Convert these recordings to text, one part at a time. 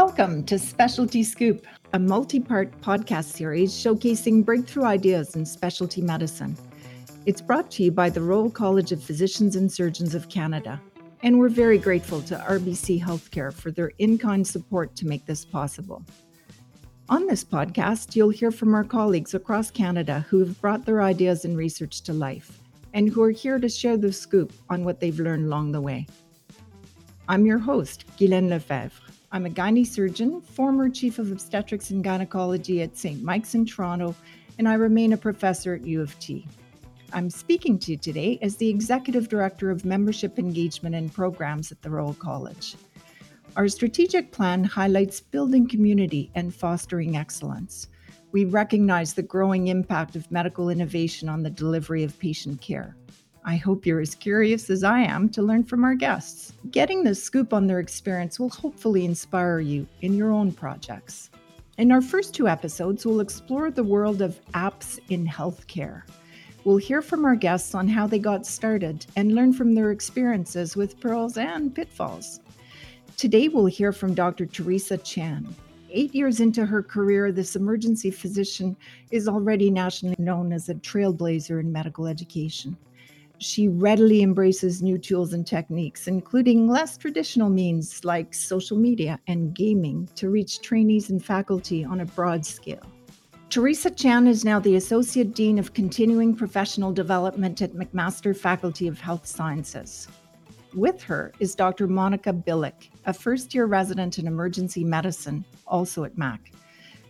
Welcome to Specialty Scoop, a multi part podcast series showcasing breakthrough ideas in specialty medicine. It's brought to you by the Royal College of Physicians and Surgeons of Canada, and we're very grateful to RBC Healthcare for their in kind support to make this possible. On this podcast, you'll hear from our colleagues across Canada who have brought their ideas and research to life and who are here to share the scoop on what they've learned along the way. I'm your host, Guylaine Lefebvre. I'm a gynae surgeon, former chief of obstetrics and gynecology at St. Mike's in Toronto, and I remain a professor at U of T. I'm speaking to you today as the Executive Director of Membership Engagement and Programs at the Royal College. Our strategic plan highlights building community and fostering excellence. We recognize the growing impact of medical innovation on the delivery of patient care. I hope you're as curious as I am to learn from our guests. Getting the scoop on their experience will hopefully inspire you in your own projects. In our first two episodes, we'll explore the world of apps in healthcare. We'll hear from our guests on how they got started and learn from their experiences with pearls and pitfalls. Today, we'll hear from Dr. Teresa Chan. Eight years into her career, this emergency physician is already nationally known as a trailblazer in medical education. She readily embraces new tools and techniques, including less traditional means like social media and gaming, to reach trainees and faculty on a broad scale. Teresa Chan is now the Associate Dean of Continuing Professional Development at McMaster Faculty of Health Sciences. With her is Dr. Monika Bilic, a first year resident in emergency medicine, also at MAC.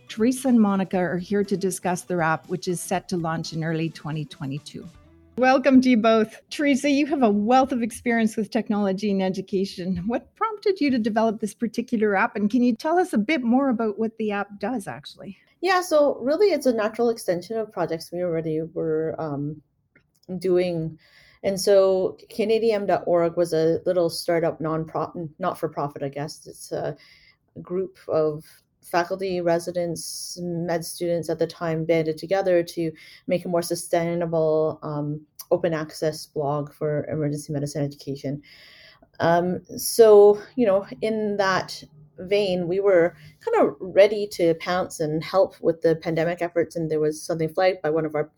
Teresa and Monica are here to discuss their app, which is set to launch in early 2022. Welcome to you both. Teresa, you have a wealth of experience with technology and education. What prompted you to develop this particular app? And can you tell us a bit more about what the app does actually? Yeah, so really it's a natural extension of projects we already were um, doing. And so CanadiEM.org was a little startup non-profit, not for profit, I guess. It's a group of faculty, residents, med students at the time banded together to make a more sustainable um, open access blog for emergency medicine education. Um, so, you know, in that vein, we were kind of ready to pounce and help with the pandemic efforts. And there was something flagged by one of our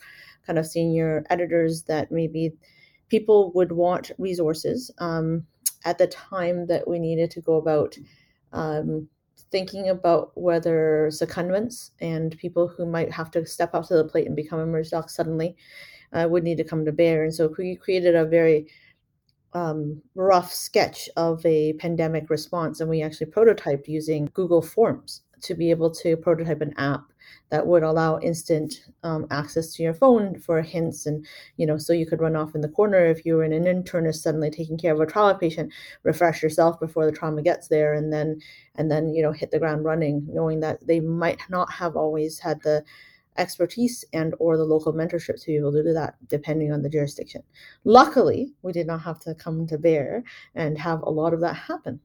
kind of senior editors that maybe people would want resources um, at the time that we needed to go about um, thinking about whether secondments and people who might have to step up to the plate and become emergency docs suddenly uh, would need to come to bear. And so we created a very um, rough sketch of a pandemic response, and we actually prototyped using Google Forms to be able to prototype an app that would allow instant um, access to your phone for hints and you know so you could run off in the corner if you were in an internist suddenly taking care of a trauma patient refresh yourself before the trauma gets there and then and then you know hit the ground running knowing that they might not have always had the expertise and or the local mentorship to be able to do that depending on the jurisdiction. Luckily we did not have to come to bear and have a lot of that happen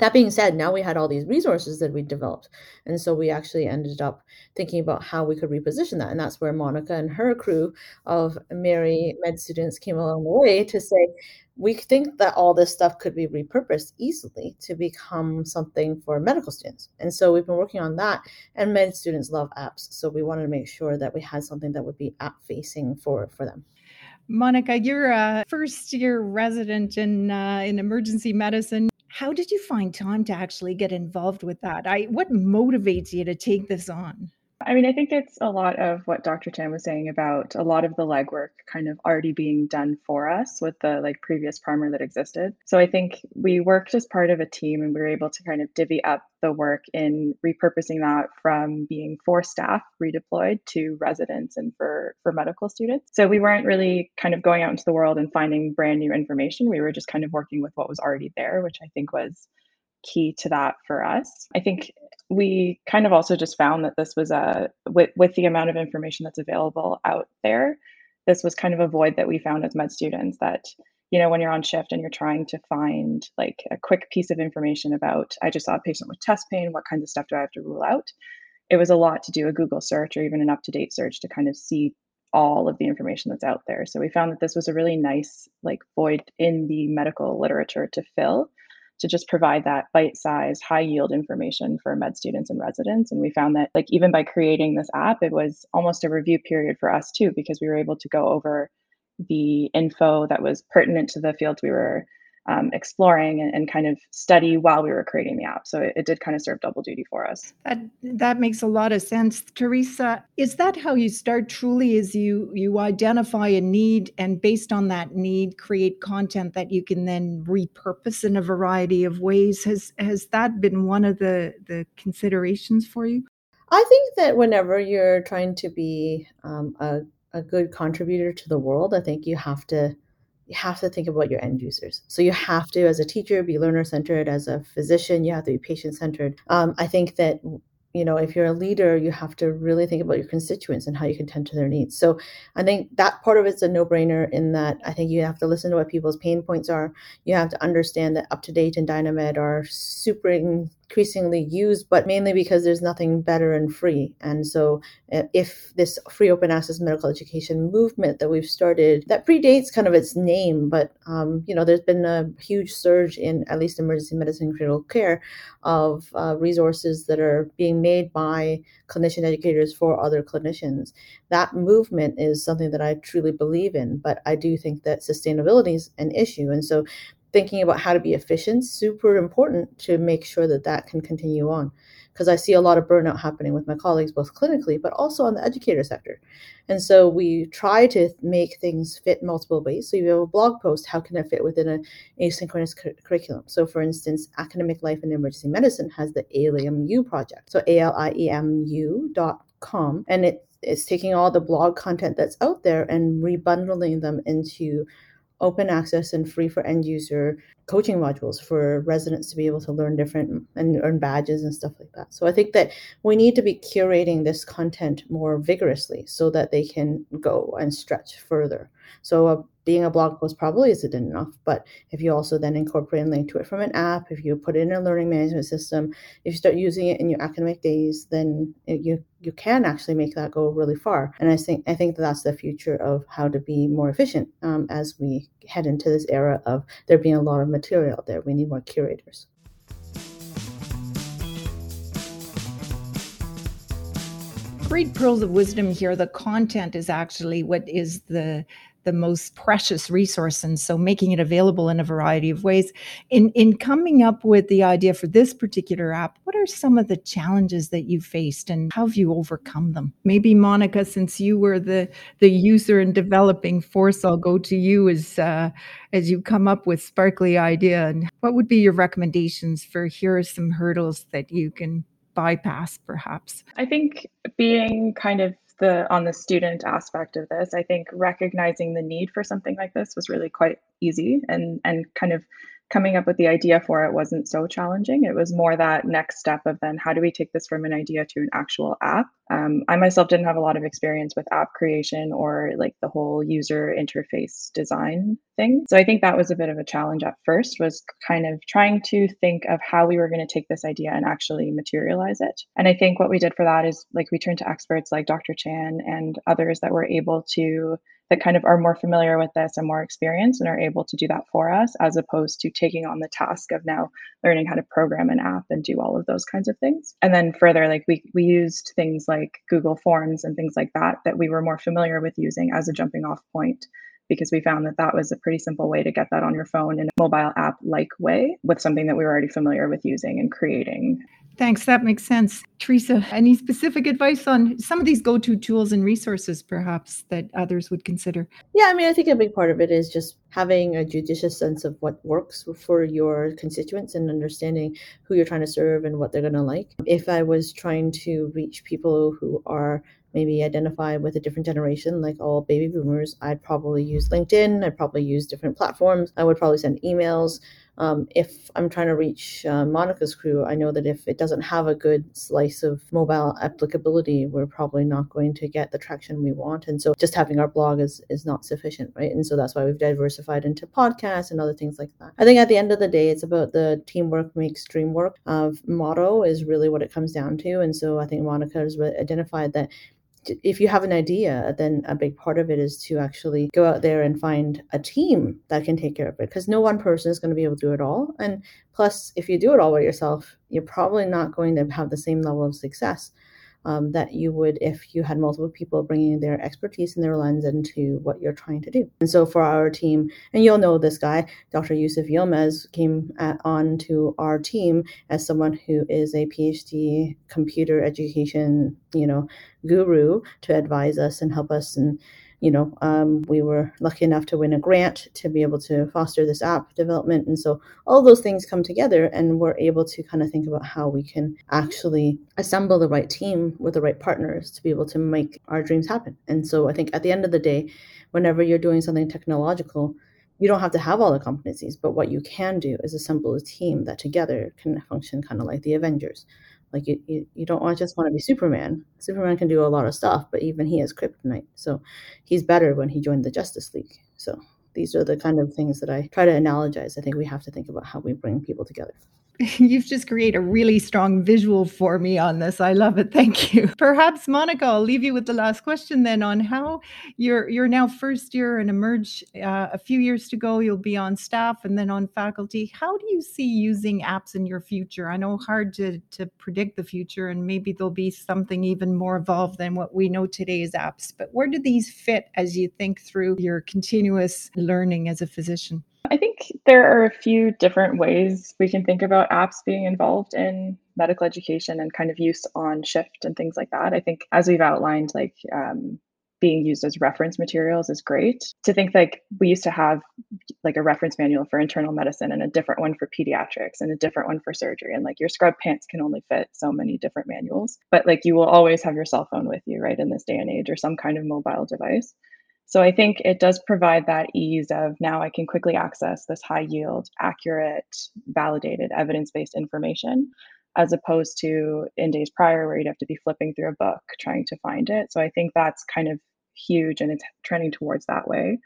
that being said, now we had all these resources that we developed. And so we actually ended up thinking about how we could reposition that. And that's where Monika and her crew of Mary med students came along the way to say, we think that all this stuff could be repurposed easily to become something for medical students. And so we've been working on that. And med students love apps. So we wanted to make sure that we had something that would be app facing for, for them. Monika, you're a first year resident in uh, in emergency medicine. How did you find time to actually get involved with that? I what motivates you to take this on? I mean, I think it's a lot of what Dr. Chan was saying about a lot of the legwork kind of already being done for us with the like previous primer that existed. So I think we worked as part of a team and we were able to kind of divvy up the work in repurposing that from being for staff redeployed to residents and for for medical students. So we weren't really kind of going out into the world and finding brand new information. We were just kind of working with what was already there, which I think was key to that for us. I think we kind of also just found that this was a with with the amount of information that's available out there this was kind of a void that we found as med students that you know when you're on shift and you're trying to find like a quick piece of information about i just saw a patient with chest pain what kinds of stuff do i have to rule out? It was a lot to do a google search or even an UpToDate search to kind of see all of the information that's out there. So we found that this was a really nice like void in the medical literature to fill to just provide that bite-sized, high-yield information for med students and residents. And we found that like even by creating this app, it was almost a review period for us too, because we were able to go over the info that was pertinent to the fields we were um, exploring and, and, kind of study while we were creating the app. So it, it, did kind of serve double duty for us. That that makes a lot of sense, Teresa. Is that how you start? Truly, is you you identify a need and based on that need, create content that you can then repurpose in a variety of ways. Has has that been one of the the considerations for you? I think that whenever you're trying to be um, a a good contributor to the world, I think you have to you have to think about your end users. So you have to, as a teacher, be learner centered. As a physician, you have to be patient centered. Um, I think that you know if you're a leader you have to really think about your constituents and how you can tend to their needs so i think that part of it's a no-brainer in that i think you have to listen to what people's pain points are you have to understand that UpToDate and DynaMed are super increasingly used, but mainly because there's nothing better and free. And so, uh, if this free open access medical education movement that we've started that predates kind of its name, but um, you know, there's been a huge surge in at least emergency medicine critical care of uh, resources that are being made by clinician educators for other clinicians. That movement is something that I truly believe in, but I do think that sustainability is an issue. And so thinking about how to be efficient super important to make sure that that can continue on. Because i see a lot of burnout happening with my colleagues both clinically but also on the educator sector. And so we try to make things fit multiple ways. So you have a blog post how can it fit within an asynchronous cu- curriculum? So for instance academic life and emergency medicine has the ALiEMU project. So a-l-i-e-m-u dot com. And it is taking all the blog content that's out there and rebundling them into open access and free for end user coaching modules for residents to be able to learn different and earn badges and stuff like that. So I think that we need to be curating this content more vigorously so that they can go and stretch further. So uh, being a blog post probably isn't enough, but if you also then incorporate and link to it from an app, if you put it in a learning management system, if you start using it in your academic days, then it, you you can actually make that go really far. And I think I think that that's the future of how to be more efficient um, as we head into this era of there being a lot of material out there. We need more curators. Great pearls of wisdom here. The content is actually what is the the most precious resource and so making it available in a variety of ways. In in coming up with the idea for this particular app what are some of the challenges that you faced and how have you overcome them? Maybe Monika since you were the the user and developing force i'll go to you as uh, as you come up with sparkly idea and what would be your recommendations for here are some hurdles that you can bypass perhaps? I think being kind of the on the student aspect of this, I think recognizing the need for something like this was really quite easy and and kind of coming up with the idea for it wasn't so challenging. It was more that next step of then how do we take this from an idea to an actual app? Um, I myself didn't have a lot of experience with app creation or like the whole user interface design thing. So I think that was a bit of a challenge at first was kind of trying to think of how we were going to take this idea and actually materialize it. And I think what we did for that is like we turned to experts like Dr. Chan and others that were able to that kind of are more familiar with this and more experienced and are able to do that for us as opposed to taking on the task of now learning how to program an app and do all of those kinds of things. And then further like we we used things like google forms and things like that that we were more familiar with using as a jumping off point because we found that that was a pretty simple way to get that on your phone in a mobile app like way with something that we were already familiar with using and creating Thanks. That makes sense. Teresa, any specific advice on some of these go to tools and resources, perhaps, that others would consider? Yeah, I mean, I think a big part of it is just having a judicious sense of what works for your constituents and understanding who you're trying to serve and what they're going to like. If I was trying to reach people who are maybe identify with a different generation, like all baby boomers, I'd probably use LinkedIn. I'd probably use different platforms. I would probably send emails. Um, if I'm trying to reach uh, Monika's crew, I know that if it doesn't have a good slice of mobile applicability, we're probably not going to get the traction we want. And so just having our blog is, is not sufficient, right? And so that's why we've diversified into podcasts and other things like that. I think at the end of the day, it's about the teamwork makes dream work uh, motto is really what it comes down to. And so I think Monika has identified that if you have an idea, then a big part of it is to actually go out there and find a team that can take care of it because no one person is going to be able to do it all. And plus, if you do it all by yourself, you're probably not going to have the same level of success um, that you would if you had multiple people bringing their expertise and their lens into what you're trying to do. And so for our team, and you'll know this guy, Dr. Yusuf Yilmaz, came at, on to our team as someone who is a PhD computer education, you know, guru to advise us and help us and you know, um, we were lucky enough to win a grant to be able to foster this app development. And so all those things come together, and we're able to kind of think about how we can actually assemble the right team with the right partners to be able to make our dreams happen. And so I think at the end of the day, whenever you're doing something technological, you don't have to have all the competencies, but what you can do is assemble a team that together can function kind of like the Avengers. Like you, you, you don't want just want to be Superman. Superman can do a lot of stuff, but even he has kryptonite. So he's better when he joined the Justice League. So these are the kind of things that I try to analogize. I think we have to think about how we bring people together. You've just created a really strong visual for me on this. I love it. Thank you. Perhaps Monika, I'll leave you with the last question then on how you're you're now first year and emerge uh, a few years to go. You'll be on staff and then on faculty. How do you see using apps in your future? I know hard to to predict the future, and maybe there'll be something even more evolved than what we know today as apps. But where do these fit as you think through your continuous learning as a physician? I think there are a few different ways we can think about apps being involved in medical education and kind of use on shift and things like that. I think, as we've outlined, like um, being used as reference materials is great. To think like we used to have like a reference manual for internal medicine and a different one for pediatrics and a different one for surgery. And like your scrub pants can only fit so many different manuals. But like you will always have your cell phone with you, right, in this day and age or some kind of mobile device. So I think it does provide that ease of now I can quickly access this high yield, accurate, validated, evidence based information, as opposed to in days prior where you'd have to be flipping through a book trying to find it. So I think that's kind of huge and it's trending towards that way.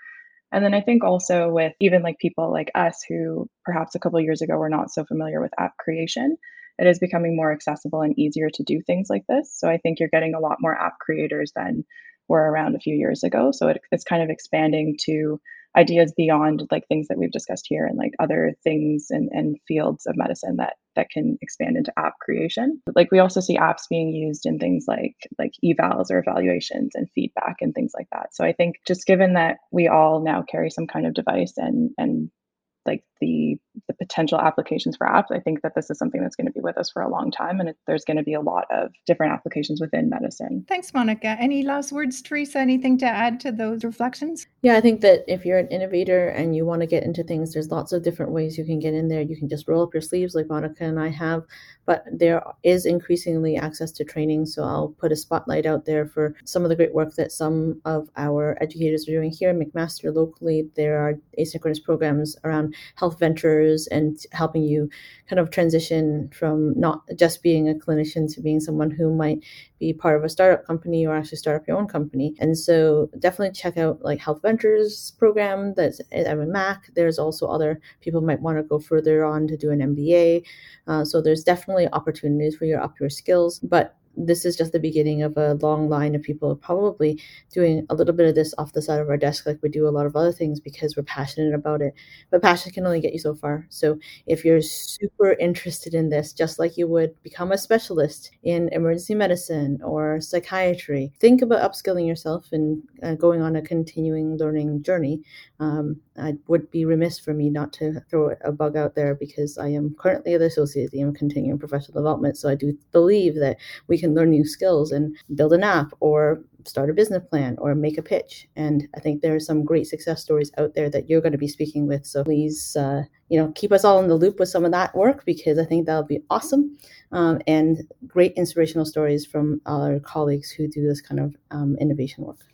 And then I think also with even like people like us who perhaps a couple years ago were not so familiar with app creation, it is becoming more accessible and easier to do things like this. So I think you're getting a lot more app creators than were around a few years ago. So it, it's kind of expanding to ideas beyond like things that we've discussed here and like other things and, and fields of medicine that that can expand into app creation. Like we also see apps being used in things like like evals or evaluations and feedback and things like that. So I think just given that we all now carry some kind of device and and like the the potential applications for apps, I think that this is something that's going to be with us for a long time, and it, there's going to be a lot of different applications within medicine. Thanks, Monika. Any last words, Teresa? Anything to add to those reflections? Yeah, I think that if you're an innovator and you want to get into things, there's lots of different ways you can get in there. You can just roll up your sleeves like Monika and I have, but there is increasingly access to training. So I'll put a spotlight out there for some of the great work that some of our educators are doing here in McMaster locally. There are asynchronous programs around health ventures and helping you kind of transition from not just being a clinician to being someone who might be part of a startup company or actually start up your own company. And so definitely check out like Health Ventures program that's at Mac. There's also other people might want to go further on to do an MBA. Uh, so there's definitely opportunities for you to up your skills. But this is just the beginning of a long line of people probably doing a little bit of this off the side of our desk like we do a lot of other things because we're passionate about it. But passion can only get you so far. So if you're super interested in this just like you would become a specialist in emergency medicine or psychiatry think about upskilling yourself and uh, going on a continuing learning journey. Um, I would be remiss for me not to throw a bug out there because I am currently the associate of continuing professional development. So I do believe that we can learn new skills and build an app or start a business plan or make a pitch. And I think there are some great success stories out there that you're going to be speaking with. So please, uh, you know, keep us all in the loop with some of that work because I think that'll be awesome um, and great inspirational stories from our colleagues who do this kind of um, innovation work.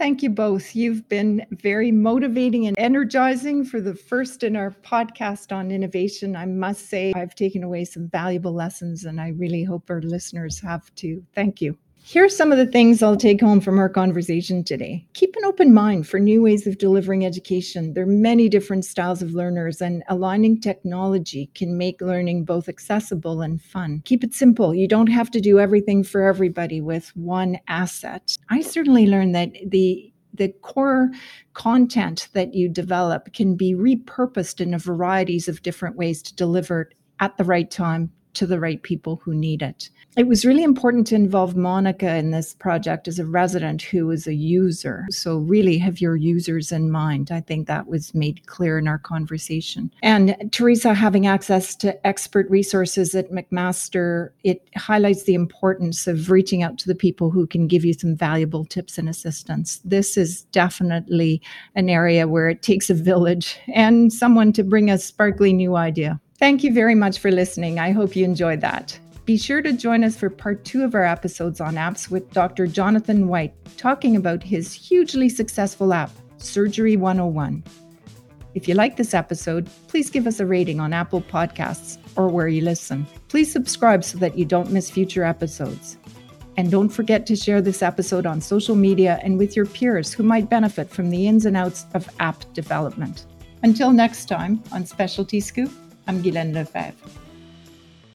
Thank you both. You've been very motivating and energizing for the first in our podcast on innovation. I must say, I've taken away some valuable lessons, and I really hope our listeners have too. Thank you. Here are some of the things I'll take home from our conversation today. Keep an open mind for new ways of delivering education. There are many different styles of learners, and aligning technology can make learning both accessible and fun. Keep it simple. You don't have to do everything for everybody with one asset. I certainly learned that the the core content that you develop can be repurposed in a varieties of different ways to deliver it at the right time to the right people who need it. It was really important to involve Monika in this project as a resident who is a user. So, really have your users in mind. I think that was made clear in our conversation. And Teresa, having access to expert resources at McMaster, it highlights the importance of reaching out to the people who can give you some valuable tips and assistance. This is definitely an area where it takes a village and someone to bring a sparkly new idea. Thank you very much for listening. I hope you enjoyed that. Be sure to join us for part two of our episodes on apps with Dr. Jonathan White, talking about his hugely successful app, Surgery 101. If you like this episode, please give us a rating on Apple Podcasts or where you listen. Please subscribe so that you don't miss future episodes. And don't forget to share this episode on social media and with your peers who might benefit from the ins and outs of app development. Until next time on Specialty Scoop, I'm Guylaine Lefebvre.